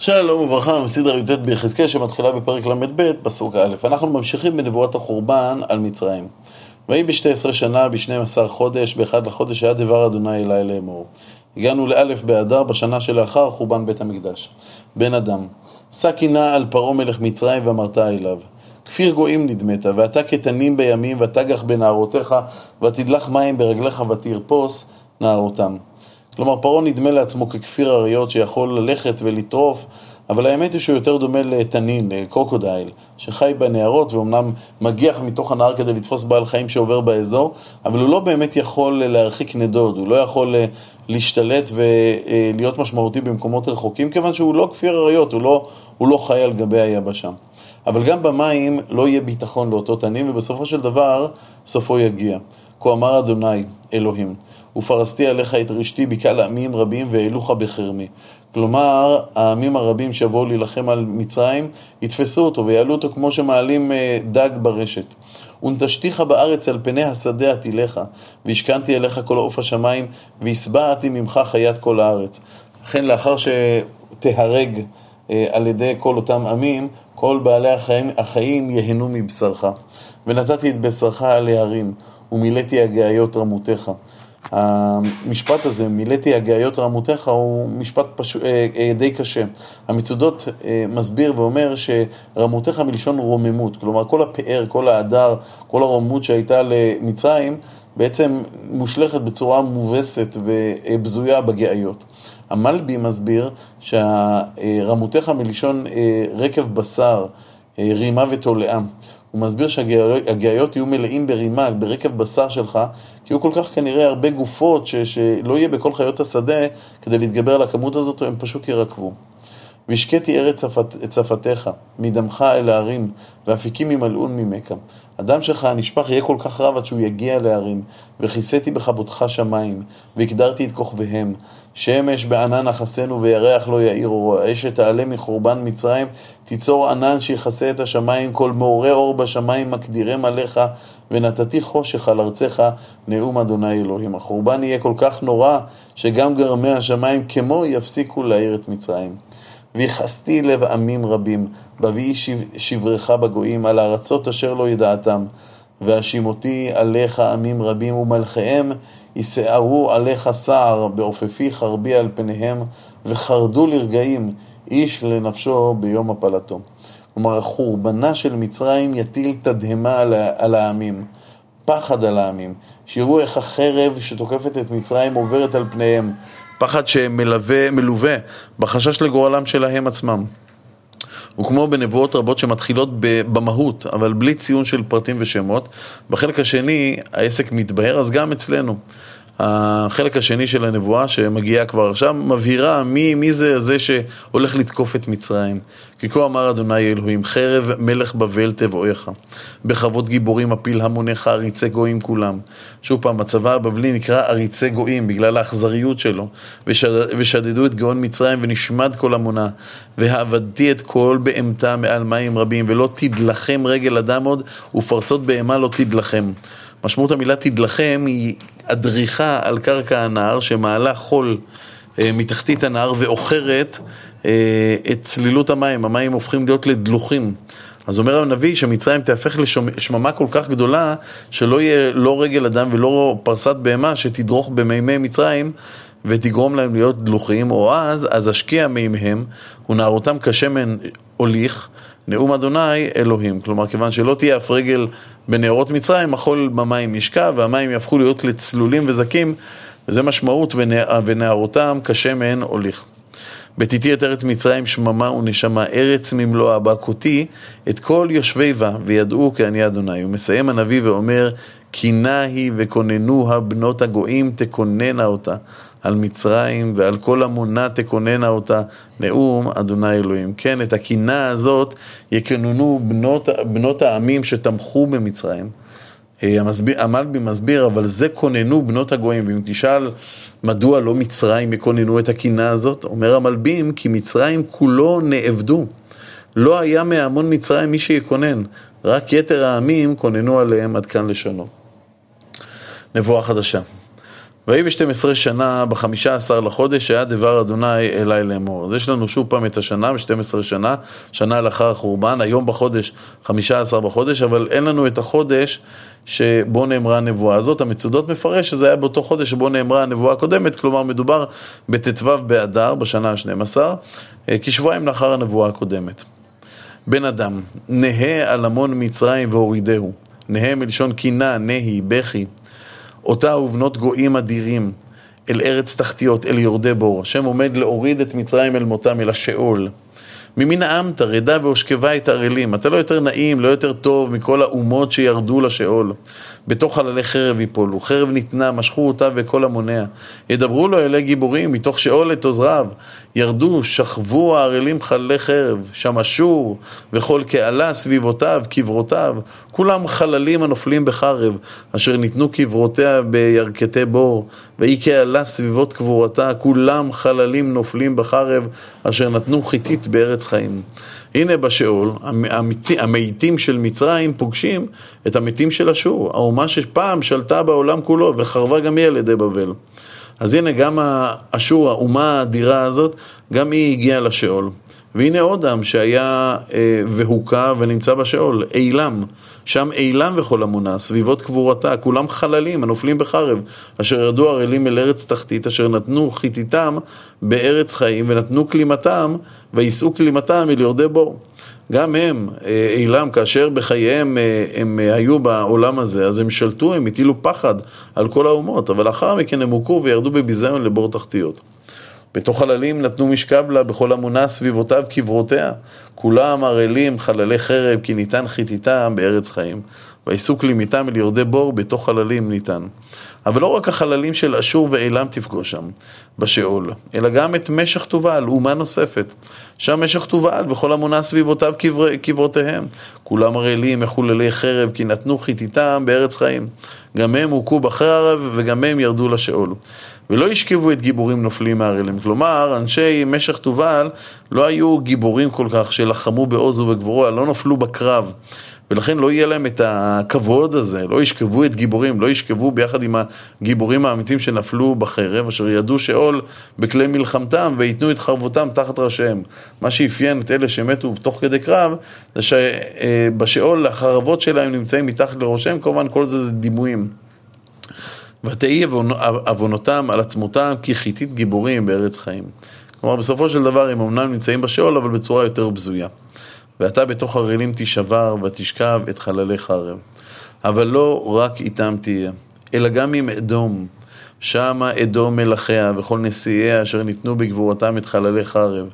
שלום וברכה, מסדרה י"ט ביחזקאל שמתחילה בפרק ל"ב, פסוק א'. אנחנו ממשיכים בנבואת החורבן על מצרים. ויהי בשתי עשרה שנה, בשנים עשר חודש, באחד לחודש היה דבר אדוני אלי לאמור. הגענו לאלף באדר בשנה שלאחר חורבן בית המקדש. בן אדם, שא קינה על פרעה מלך מצרים ואמרת אליו. כפיר גויים נדמת, ואתה כתנים בימים, ותגח בנערותיך, ותדלח מים ברגליך ותרפוס נערותם. כלומר, פרעה נדמה לעצמו ככפיר אריות שיכול ללכת ולטרוף, אבל האמת היא שהוא יותר דומה לתנין, לקרוקודייל, שחי בנהרות ואומנם מגיח מתוך הנהר כדי לתפוס בעל חיים שעובר באזור, אבל הוא לא באמת יכול להרחיק נדוד, הוא לא יכול אה, להשתלט ולהיות משמעותי במקומות רחוקים, כיוון שהוא לא כפיר אריות, הוא לא, הוא לא חי על גבי היבשה. אבל גם במים לא יהיה ביטחון לאותו תנין, ובסופו של דבר, סופו יגיע. כה אמר אדוני, אלוהים. ופרסתי עליך את רשתי בקהל עמים רבים והעלוך בחרמי. כלומר, העמים הרבים שיבואו להילחם על מצרים, יתפסו אותו ויעלו אותו כמו שמעלים אה, דג ברשת. ונטשתיך בארץ על פני השדה עתיליך, והשכנתי אליך כל עוף השמיים, והשבעתי ממך חיית כל הארץ. לכן לאחר שתהרג על ידי כל אותם עמים, כל בעלי החיים, החיים יהנו מבשרך. ונתתי את בשרך על ההרים, ומילאתי הגאיות רמותיך. המשפט הזה, מילאתי הגאיות רמותיך, הוא משפט פש... אה, אה, די קשה. המצודות אה, מסביר ואומר שרמותיך מלשון רוממות, כלומר כל הפאר, כל ההדר, כל הרוממות שהייתה למצרים, בעצם מושלכת בצורה מובסת ובזויה בגאיות. המלבי מסביר שרמותיך מלשון רקב בשר, רימה ותולעה. הוא מסביר שהגאיות יהיו מלאים ברימה, ברקב בשר שלך, כי יהיו כל כך כנראה הרבה גופות ש, שלא יהיה בכל חיות השדה כדי להתגבר על הכמות הזאת, הם פשוט ירקבו. והשקיתי ארץ את שפתיך, מדמך אל ההרים, ואפיקים ימלאון ממך. הדם שלך הנשפך יהיה כל כך רב עד שהוא יגיע להרים, וכיסיתי בכבודך שמיים, והקדרתי את כוכביהם. שמש בענן אחסנו וירח לא יאיר אורו, האש שתעלה מחורבן מצרים, תיצור ענן שיכסה את השמיים, כל מעורי אור בשמיים מקדירם עליך, ונתתי חושך על ארצך, נאום אדוני אלוהים. החורבן יהיה כל כך נורא, שגם גרמי השמיים כמו יפסיקו להאיר את מצרים. ויכסתי לב עמים רבים, ואביאי שברך בגויים, על הארצות אשר לא ידעתם. והשימותי עליך עמים רבים, ומלכיהם יסערו עליך סער, בעופפי חרבי על פניהם, וחרדו לרגעים, איש לנפשו ביום הפלתו. כלומר, החורבנה של מצרים יטיל תדהמה על העמים, פחד על העמים, שיראו איך החרב שתוקפת את מצרים עוברת על פניהם, פחד שמלווה בחשש לגורלם שלהם עצמם. וכמו בנבואות רבות שמתחילות במהות, אבל בלי ציון של פרטים ושמות, בחלק השני העסק מתבהר, אז גם אצלנו. החלק השני של הנבואה שמגיעה כבר עכשיו, מבהירה מי, מי זה זה שהולך לתקוף את מצרים. כי כה אמר אדוני אלוהים, חרב מלך בבל תבואך, בכבוד גיבורים אפיל המוניך עריצי גויים כולם. שוב פעם, הצבא הבבלי נקרא עריצי גויים בגלל האכזריות שלו, ושד, ושדדו את גאון מצרים ונשמד כל המונה, והעבדתי את כל בהמתה מעל מים רבים, ולא תדלכם רגל אדם עוד, ופרסות בהמה לא תדלכם. משמעות המילה תדלכם היא אדריכה על קרקע הנהר שמעלה חול אה, מתחתית הנהר ועוכרת אה, את צלילות המים, המים הופכים להיות לדלוחים. אז אומר הנביא שמצרים תהפך לשממה כל כך גדולה שלא יהיה לא רגל אדם ולא פרסת בהמה שתדרוך במימי מצרים ותגרום להם להיות דלוחים, או אז, אז אשקיע מימיהם ונערותם כשמן הוליך נאום אדוני אלוהים. כלומר, כיוון שלא תהיה אף רגל בנהרות מצרים, החול במים ישקע, והמים יהפכו להיות לצלולים וזקים, וזה משמעות, ונהרותם כשמן הוליך. בתיתי את ארץ מצרים שממה ונשמה, ארץ ממלואה, בהכותי את כל יושבי בה, וידעו כי אני אדוני. הוא מסיים הנביא ואומר, קינה היא וכוננוה בנות הגויים, תכוננה אותה. על מצרים ועל כל המונה תכוננה אותה, נאום אדוני אלוהים. כן, את הקינה הזאת יקננו בנות, בנות העמים שתמכו במצרים. אה, המלבי מסביר, אבל זה כוננו בנות הגויים. ואם תשאל מדוע לא מצרים יכוננו את הקינה הזאת, אומר המלבים, כי מצרים כולו נאבדו. לא היה מהמון מצרים מי שיקונן, רק יתר העמים כוננו עליהם עד כאן לשונו. נבואה חדשה. ויהי ב-12 שנה, ב-15 לחודש, היה דבר אדוני אליי לאמור. אז יש לנו שוב פעם את השנה, ב-12 שנה, שנה לאחר החורבן, היום בחודש, 15 בחודש, אבל אין לנו את החודש שבו נאמרה הנבואה הזאת. המצודות מפרש שזה היה באותו חודש שבו נאמרה הנבואה הקודמת, כלומר מדובר בט"ו באדר, בשנה ה-12, אה, כשבועיים לאחר הנבואה הקודמת. בן אדם, נהה על המון מצרים והורידהו. נהה מלשון קינה, נהי, בכי. אותה ובנות גויים אדירים, אל ארץ תחתיות, אל יורדי בור. השם עומד להוריד את מצרים אל מותם, אל השאול. ממי נעמת, רדה והושכבה את ערלים. אתה לא יותר נעים, לא יותר טוב מכל האומות שירדו לשאול. בתוך חללי חרב יפולו, חרב ניתנה, משכו אותה וכל המונע. ידברו לו אלי גיבורים, מתוך שאול את עוזריו. ירדו, שכבו הערלים חללי חרב, שם אשור, וכל קהלה סביבותיו, קברותיו. כולם חללים הנופלים בחרב, אשר ניתנו קברותיה בירכתי בור. והיא קהלה סביבות קבורתה, כולם חללים נופלים בחרב, אשר נתנו חיתית בארץ חיים. הנה בשאול, המתים של מצרים פוגשים את המתים של אשור, האומה שפעם שלטה בעולם כולו וחרבה גם היא על ידי בבל. אז הנה גם אשור, האומה האדירה הזאת, גם היא הגיעה לשאול. והנה עוד עם שהיה אה, והוכה ונמצא בשאול, אילם. שם אילם וכל המונה, סביבות קבורתה, כולם חללים הנופלים בחרב, אשר ירדו ערלים אל ארץ תחתית, אשר נתנו חיתיתם בארץ חיים, ונתנו כלימתם, ויישאו כלימתם אל יורדי בור. גם הם, אה, אילם, כאשר בחייהם אה, הם היו בעולם הזה, אז הם שלטו, הם הטילו פחד על כל האומות, אבל לאחר מכן הם הוכו וירדו בביזיון לבור תחתיות. בתוך חללים נתנו משכב לה בכל המונה סביבותיו קברותיה. כולם ערלים, חללי חרב, כי ניתן חיתיתם בארץ חיים. ויסעו כלימיתם אל יורדי בור, בתוך חללים ניתן. אבל לא רק החללים של אשור ואילם תפגוש שם, בשאול, אלא גם את משך תובל, אומה נוספת. שם משך תובל וכל המונה סביבותיו קבר, קברותיהם. כולם ערלים, מחוללי חרב, כי נתנו חיתיתם בארץ חיים. גם הם הוכו בחרב וגם הם ירדו לשאול. ולא ישכבו את גיבורים נופלים מהרלם. כלומר, אנשי משך תובל לא היו גיבורים כל כך שלחמו בעוז ובגבורה, לא נפלו בקרב. ולכן לא יהיה להם את הכבוד הזה, לא ישכבו את גיבורים, לא ישכבו ביחד עם הגיבורים האמיתים שנפלו בחרב, אשר ידעו שאול בכלי מלחמתם וייתנו את חרבותם תחת ראשיהם. מה שאפיין את אלה שמתו תוך כדי קרב, זה שבשאול החרבות שלהם נמצאים מתחת לראשיהם, כמובן כל זה זה דימויים. ותהי עוונותם על עצמותם כי חיתית גיבורים בארץ חיים. כלומר, בסופו של דבר הם אמנם נמצאים בשאול, אבל בצורה יותר בזויה. ואתה בתוך הרעילים תישבר ותשכב את חללי חרב. אבל לא רק איתם תהיה, אלא גם עם אדום. שמה אדום מלכיה וכל נשיאיה אשר ניתנו בגבורתם את חללי חרב.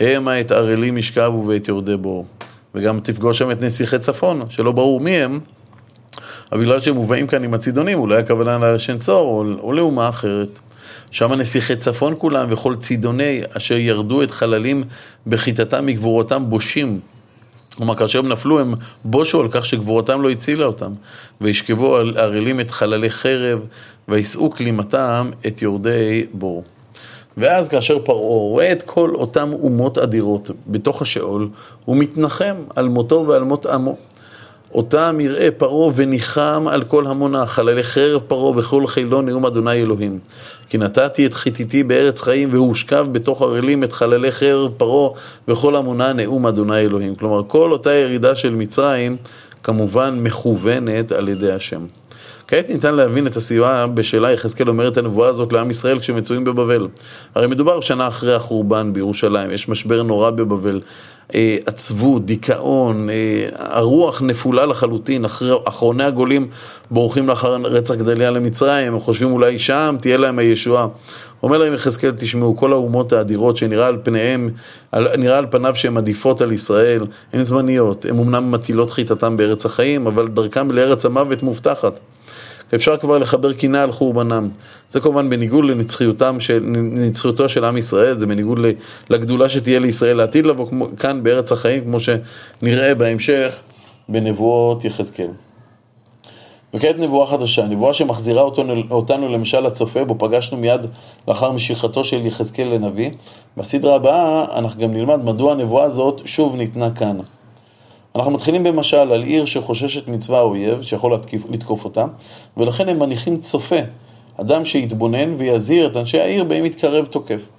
המה את ערלים ישכבו ואת יורדי בור. וגם תפגוש שם את נסיכי צפון, שלא ברור מי הם, אבל בגלל שהם מובאים כאן עם הצידונים, אולי הכוונה לשן צור או, או לאומה אחרת. שם נסיכי צפון כולם וכל צידוני אשר ירדו את חללים בחיטתם מגבורתם בושים. כלומר, כאשר הם נפלו, הם בושו על כך שגבורתם לא הצילה אותם. וישכבו על ערלים את חללי חרב, וישאו כלימתם את יורדי בור. ואז כאשר פרעה רואה את כל אותם אומות אדירות בתוך השאול, הוא מתנחם על מותו ועל מות עמו. אותם יראה פרעה וניחם על כל המונה, חללי חרב פרעה וכל חילו נאום אדוני אלוהים. כי נתתי את חיתיתי בארץ חיים והושכב בתוך ערלים את חללי חרב פרעה וכל המונה נאום אדוני אלוהים. כלומר, כל אותה ירידה של מצרים כמובן מכוונת על ידי השם. כעת ניתן להבין את הסיוע בשאלה יחזקאל אומר את הנבואה הזאת לעם ישראל כשמצויים בבבל. הרי מדובר שנה אחרי החורבן בירושלים, יש משבר נורא בבבל. אה, עצבות, דיכאון, אה, הרוח נפולה לחלוטין, אחרוני הגולים בורחים לאחר רצח גדליה למצרים, הם חושבים אולי שם תהיה להם הישועה. אומר להם יחזקאל, תשמעו, כל האומות האדירות שנראה על פניהם, נראה על פניו שהן עדיפות על ישראל, הן זמניות, הן אמנם מטילות חיטתם בארץ החיים, אבל דרכם לארץ המוות מובטחת. אפשר כבר לחבר קינה על חורבנם. זה כמובן בניגוד לנצחיותו של, עם ישראל, זה בניגוד לגדולה שתהיה לישראל לעתיד לבוא כמו, כאן בארץ החיים, כמו שנראה בהמשך בנבואות יחזקאל. וכעת נבואה חדשה, נבואה שמחזירה אותנו, למשל לצופה, בו פגשנו מיד לאחר משיכתו של יחזקאל לנביא. בסדרה הבאה אנחנו גם נלמד מדוע הנבואה הזאת שוב ניתנה כאן. אנחנו מתחילים במשל על עיר שחוששת מצבא האויב, שיכול לתקוף אותה, ולכן הם מניחים צופה אדם שיתבונן ויזהיר את אנשי העיר בהם יתקרב תוקף.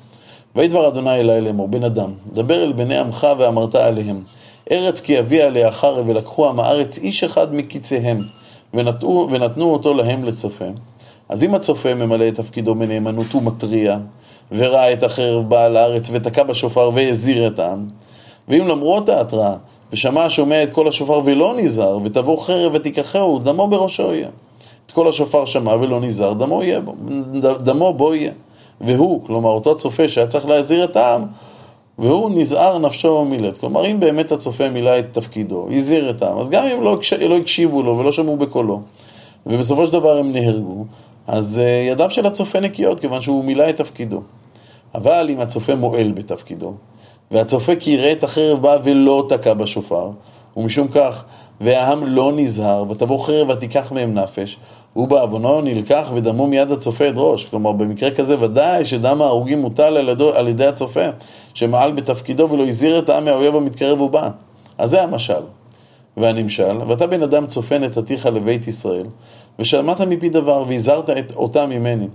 וידבר אדוני אלי לאמור, בן אדם, דבר אל בני עמך ואמרת עליהם, ארץ כי אביא עליה חרב ולקחו עם הארץ איש אחד מקיציהם, ונתנו, ונתנו אותו להם לצופה. אז אם הצופה ממלא את תפקידו בנאמנות ומתריע, וראה את החרב באה לארץ ותקע בשופר והזהיר את העם, ואם למרות ההתראה, ושמע השומע את קול השופר ולא נזהר, ותבוא חרב ותיקחהו, דמו בראשו יהיה. את קול השופר שמע ולא נזהר, דמו, יהיה דמו בו יהיה. והוא, כלומר אותו צופה שהיה צריך להזהיר את העם, והוא נזהר נפשו מילט. כלומר, אם באמת הצופה מילא את תפקידו, הזהיר את העם, אז גם אם לא, לא הקשיבו לו ולא שמעו בקולו, ובסופו של דבר הם נהרגו, אז uh, ידיו של הצופה נקיות, כיוון שהוא מילא את תפקידו. אבל אם הצופה מועל בתפקידו, והצופה כי יראה את החרב באה ולא תקע בשופר, ומשום כך, והעם לא נזהר, ותבוא חרב ותיקח מהם נפש, הוא בעוונו נלקח ודמו מיד הצופה אדרוש. כלומר, במקרה כזה ודאי שדם ההרוגים מוטל על, ידו, על ידי הצופה, שמעל בתפקידו ולא הזהיר את העם מהאויב המתקרב ובא. אז זה המשל. והנמשל, ואתה בן אדם צופה נתתיך לבית ישראל, ושמעת מפי דבר, והזהרת אותם ממני.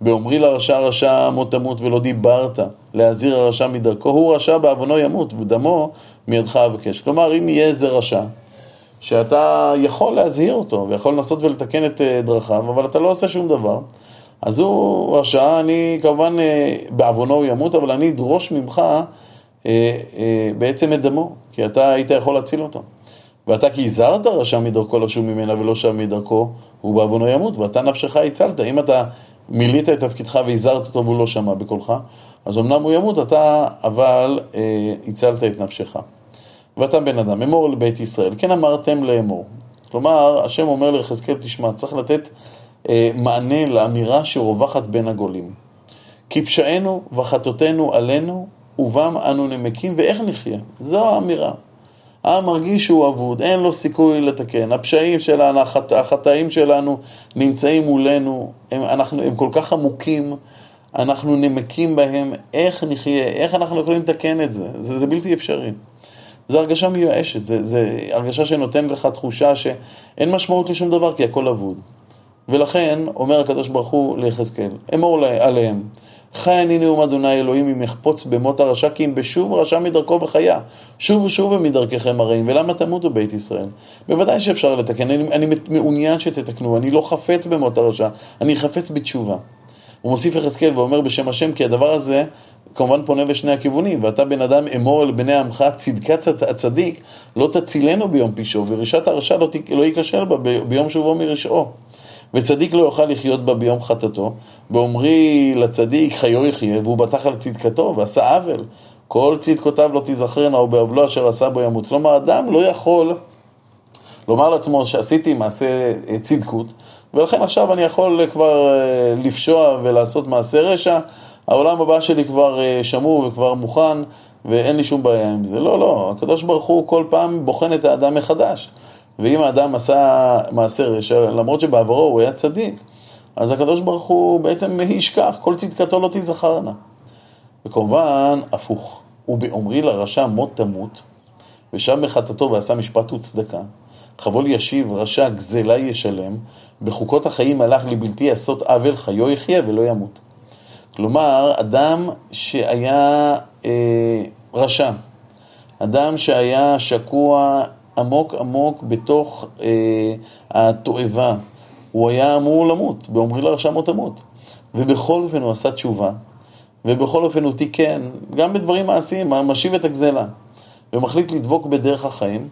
באומרי לרשע רשע מות תמות ולא דיברת להזהיר הרשע מדרכו, הוא רשע בעוונו ימות, ודמו מידך אבקש. כלומר, אם יהיה איזה רשע, שאתה יכול להזהיר אותו, ויכול לנסות ולתקן את אה, דרכיו, אבל אתה לא עושה שום דבר, אז הוא רשע, אני כמובן אה, בעוונו הוא ימות, אבל אני אדרוש ממך אה, בעצם את דמו, כי אתה היית יכול להציל אותו. ואתה כי הזהרת רשע מדרכו לשוב ממנה ולא שב מדרכו, הוא בעוונו ימות, ואתה נפשך הצלת. אם אתה מילאת את תפקידך והזהרת אותו והוא לא שמע בקולך, אז אמנם הוא ימות, אתה אבל אה, הצלת את נפשך. ואתה בן אדם, אמור לבית ישראל, כן אמרתם לאמור. כלומר, השם אומר ליחזקאל, תשמע, צריך לתת אה, מענה לאמירה שרווחת בין הגולים. כי פשענו וחטאותינו עלינו, ובם אנו נמקים, ואיך נחיה? זו האמירה. העם מרגיש שהוא אבוד, אין לו סיכוי לתקן. הפשעים שלנו, החט... החטאים שלנו נמצאים מולנו, הם, אנחנו, הם כל כך עמוקים, אנחנו נמקים בהם, איך נחיה, איך אנחנו יכולים לתקן את זה? זה, זה בלתי אפשרי. זו הרגשה מיואשת, זו הרגשה שנותנת לך תחושה שאין משמעות לשום דבר כי הכל אבוד. ולכן אומר הקדוש ברוך הוא ליחזקאל, אמור עליהם, חי אני נאום אדוני אלוהים אם יחפוץ במות הרשע כי אם בשוב רשע מדרכו וחיה. שובו שובו מדרככם הרעים ולמה תמותו בית ישראל? בוודאי שאפשר לתקן, אני, אני מעוניין שתתקנו, אני לא חפץ במות הרשע, אני חפץ בתשובה. הוא מוסיף יחזקאל ואומר בשם השם כי הדבר הזה כמובן פונה לשני הכיוונים, ואתה בן אדם אמור אל בני עמך צדקת הצדיק לא תצילנו ביום פשעו, ורשעת הרשע לא, לא ייכשל בה ביום שובו מרשעו. וצדיק לא יוכל לחיות בה ביום חטאתו, באומרי לצדיק חיו יחיה, והוא בטח על צדקתו ועשה עוול. כל צדקותיו לא תיזכרנה, ובעוולו אשר עשה בו ימות. כלומר, אדם לא יכול לומר לעצמו שעשיתי מעשה אה, צדקות, ולכן עכשיו אני יכול כבר אה, לפשוע ולעשות מעשה רשע, העולם הבא שלי כבר אה, שמור וכבר מוכן, ואין לי שום בעיה עם זה. לא, לא, הקדוש ברוך הוא כל פעם בוחן את האדם מחדש. ואם האדם עשה מעשה רשע, למרות שבעברו הוא היה צדיק, אז הקדוש ברוך הוא בעצם ישכח, כל צדקתו לא תיזכרנה. וכמובן, הפוך, ובאומרי לרשע מות תמות, ושב מחטאתו ועשה משפט וצדקה, חבול ישיב, רשע גזלה ישלם, בחוקות החיים הלך לבלתי עשות עוול, חיו יחיה ולא ימות. כלומר, אדם שהיה אה, רשע, אדם שהיה שקוע עמוק עמוק בתוך אה, התועבה. הוא היה אמור למות, באומרי לרשע מות תמות. ובכל אופן הוא עשה תשובה, ובכל אופן הוא תיקן, גם בדברים מעשיים, משיב את הגזלה, ומחליט לדבוק בדרך החיים,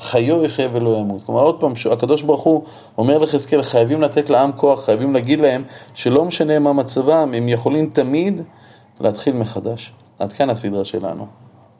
חיו יחיה ולא ימות. כלומר, עוד פעם, הקדוש ברוך הוא אומר לחזקאל, חייבים לתת לעם כוח, חייבים להגיד להם שלא משנה מה מצבם, הם יכולים תמיד להתחיל מחדש. עד כאן הסדרה שלנו.